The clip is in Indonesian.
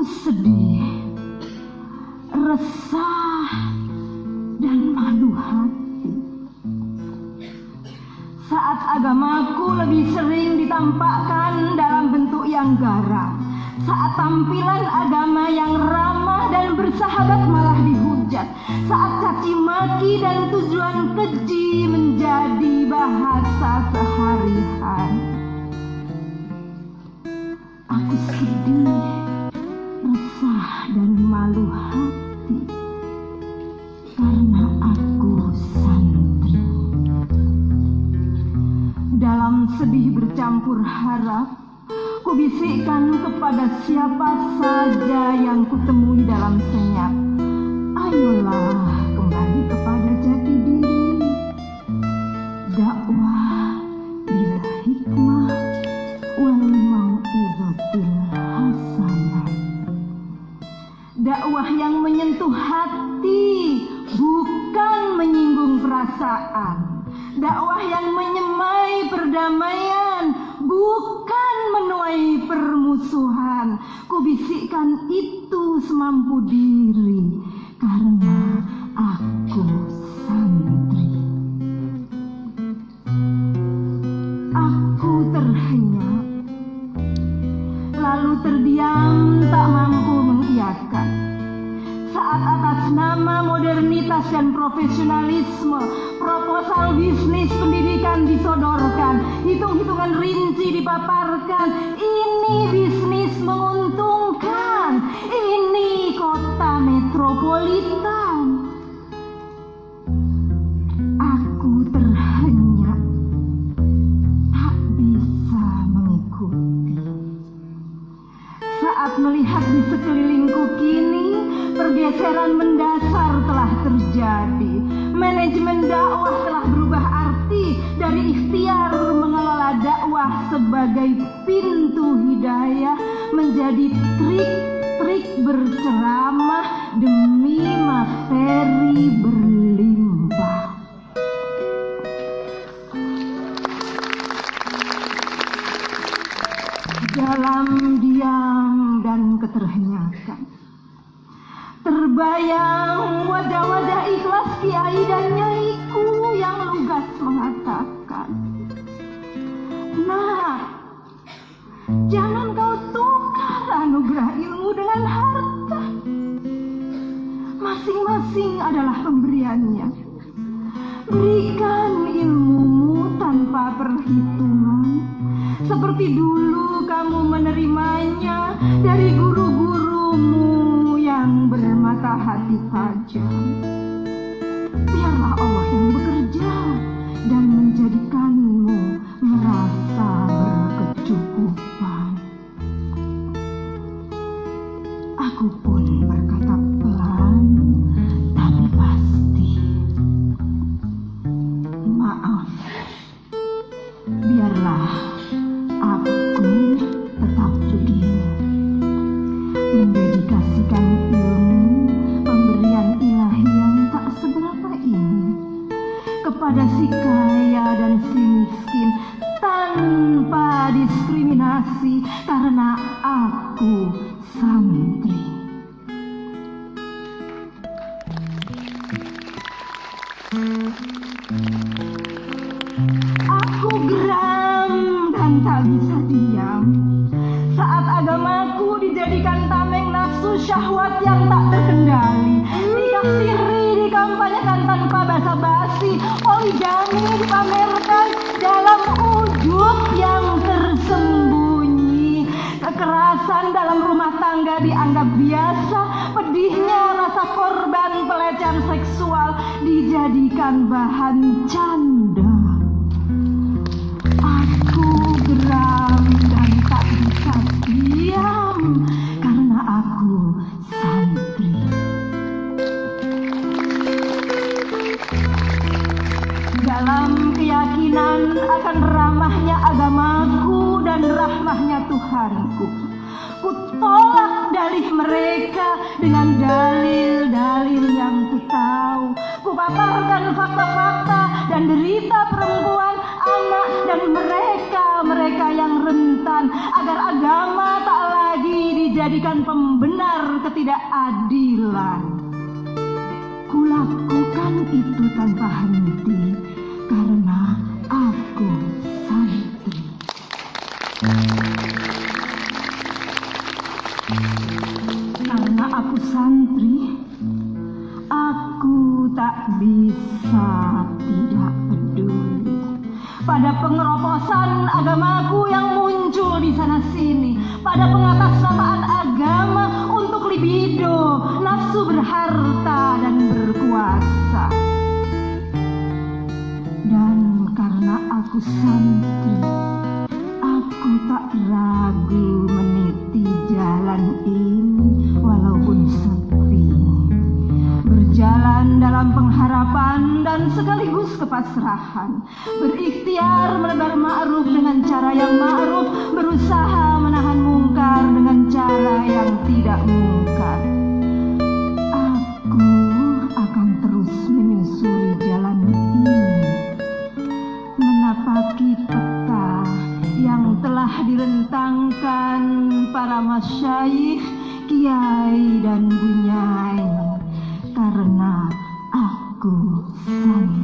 Sedih, resah, dan malu hati. Saat agamaku lebih sering ditampakkan dalam bentuk yang garang. Saat tampilan agama yang ramah dan bersahabat malah dihujat. Saat caci maki dan tujuan keji menjadi bahasa sehari-hari. Aku sedih, dan malu hati karena aku santri. Dalam sedih bercampur harap, ku bisikkan kepada siapa saja yang kutemui dalam senyap. Dakwah yang menyentuh hati, bukan menyinggung perasaan. Dakwah yang menyemai perdamaian, bukan menuai permusuhan. Kubisikkan itu semampu diri, karena lalu terdiam tak mampu mengiyakan. Saat atas nama modernitas dan profesionalisme, proposal bisnis pendidikan disodorkan, hitung-hitungan rinci dipaparkan. Ini bisnis menguntungkan, ini kota metropolitan. Pergeseran mendasar telah terjadi. Manajemen dakwah telah berubah arti dari ikhtiar mengelola dakwah sebagai pintu hidayah menjadi trik-trik berceramah demi materi berlimpah. dalam diam dan keterhenyakan. Terbayang wajah-wajah ikhlas kiai dan nyaiku yang lugas mengatakan, Nah, jangan kau tukar anugerah ilmu dengan harta. Masing-masing adalah pemberiannya. Berikan ilmumu tanpa perhitungan seperti dulu kamu menerimanya dari guru-gurumu bermata hati tajam. Biarlah Allah yang bekerja dan menjadikanmu merasa berkecukupan. Aku pun berkata pelan tapi pasti. Maaf, kepada si kaya dan si miskin tanpa diskriminasi karena aku santri. Aku geram dan tak bisa diam saat agamaku dijadikan tameng nafsu syahwat yang tak terkendali. Dikafiri, dikampanyekan tanpa basa-basi, poligami dipamerkan dalam ujub yang tersembunyi. Kekerasan dalam rumah tangga dianggap biasa, pedihnya rasa korban pelecehan seksual dijadikan bahan canda. Keyakinan akan ramahnya agamaku dan rahmahnya Tuhanku. Ku tolak dalih mereka dengan dalil-dalil yang ku tahu. Ku paparkan fakta-fakta dan derita perempuan, anak dan mereka mereka yang rentan agar agama tak lagi dijadikan pembenar ketidakadilan. Kulakukan itu tanpa henti aku santri, aku tak bisa tidak peduli pada pengeroposan agamaku yang muncul di sana sini, pada pengatasnamaan agama untuk libido, nafsu berharta dan berkuasa. Dan karena aku santri, tak ragu meniti jalan ini walaupun sepi. Berjalan dalam pengharapan dan sekaligus kepasrahan. Berikhtiar menebar ma'ruf dengan cara yang ma'ruf. Berusaha para masyayikh, kiai dan bunyai karena aku santri.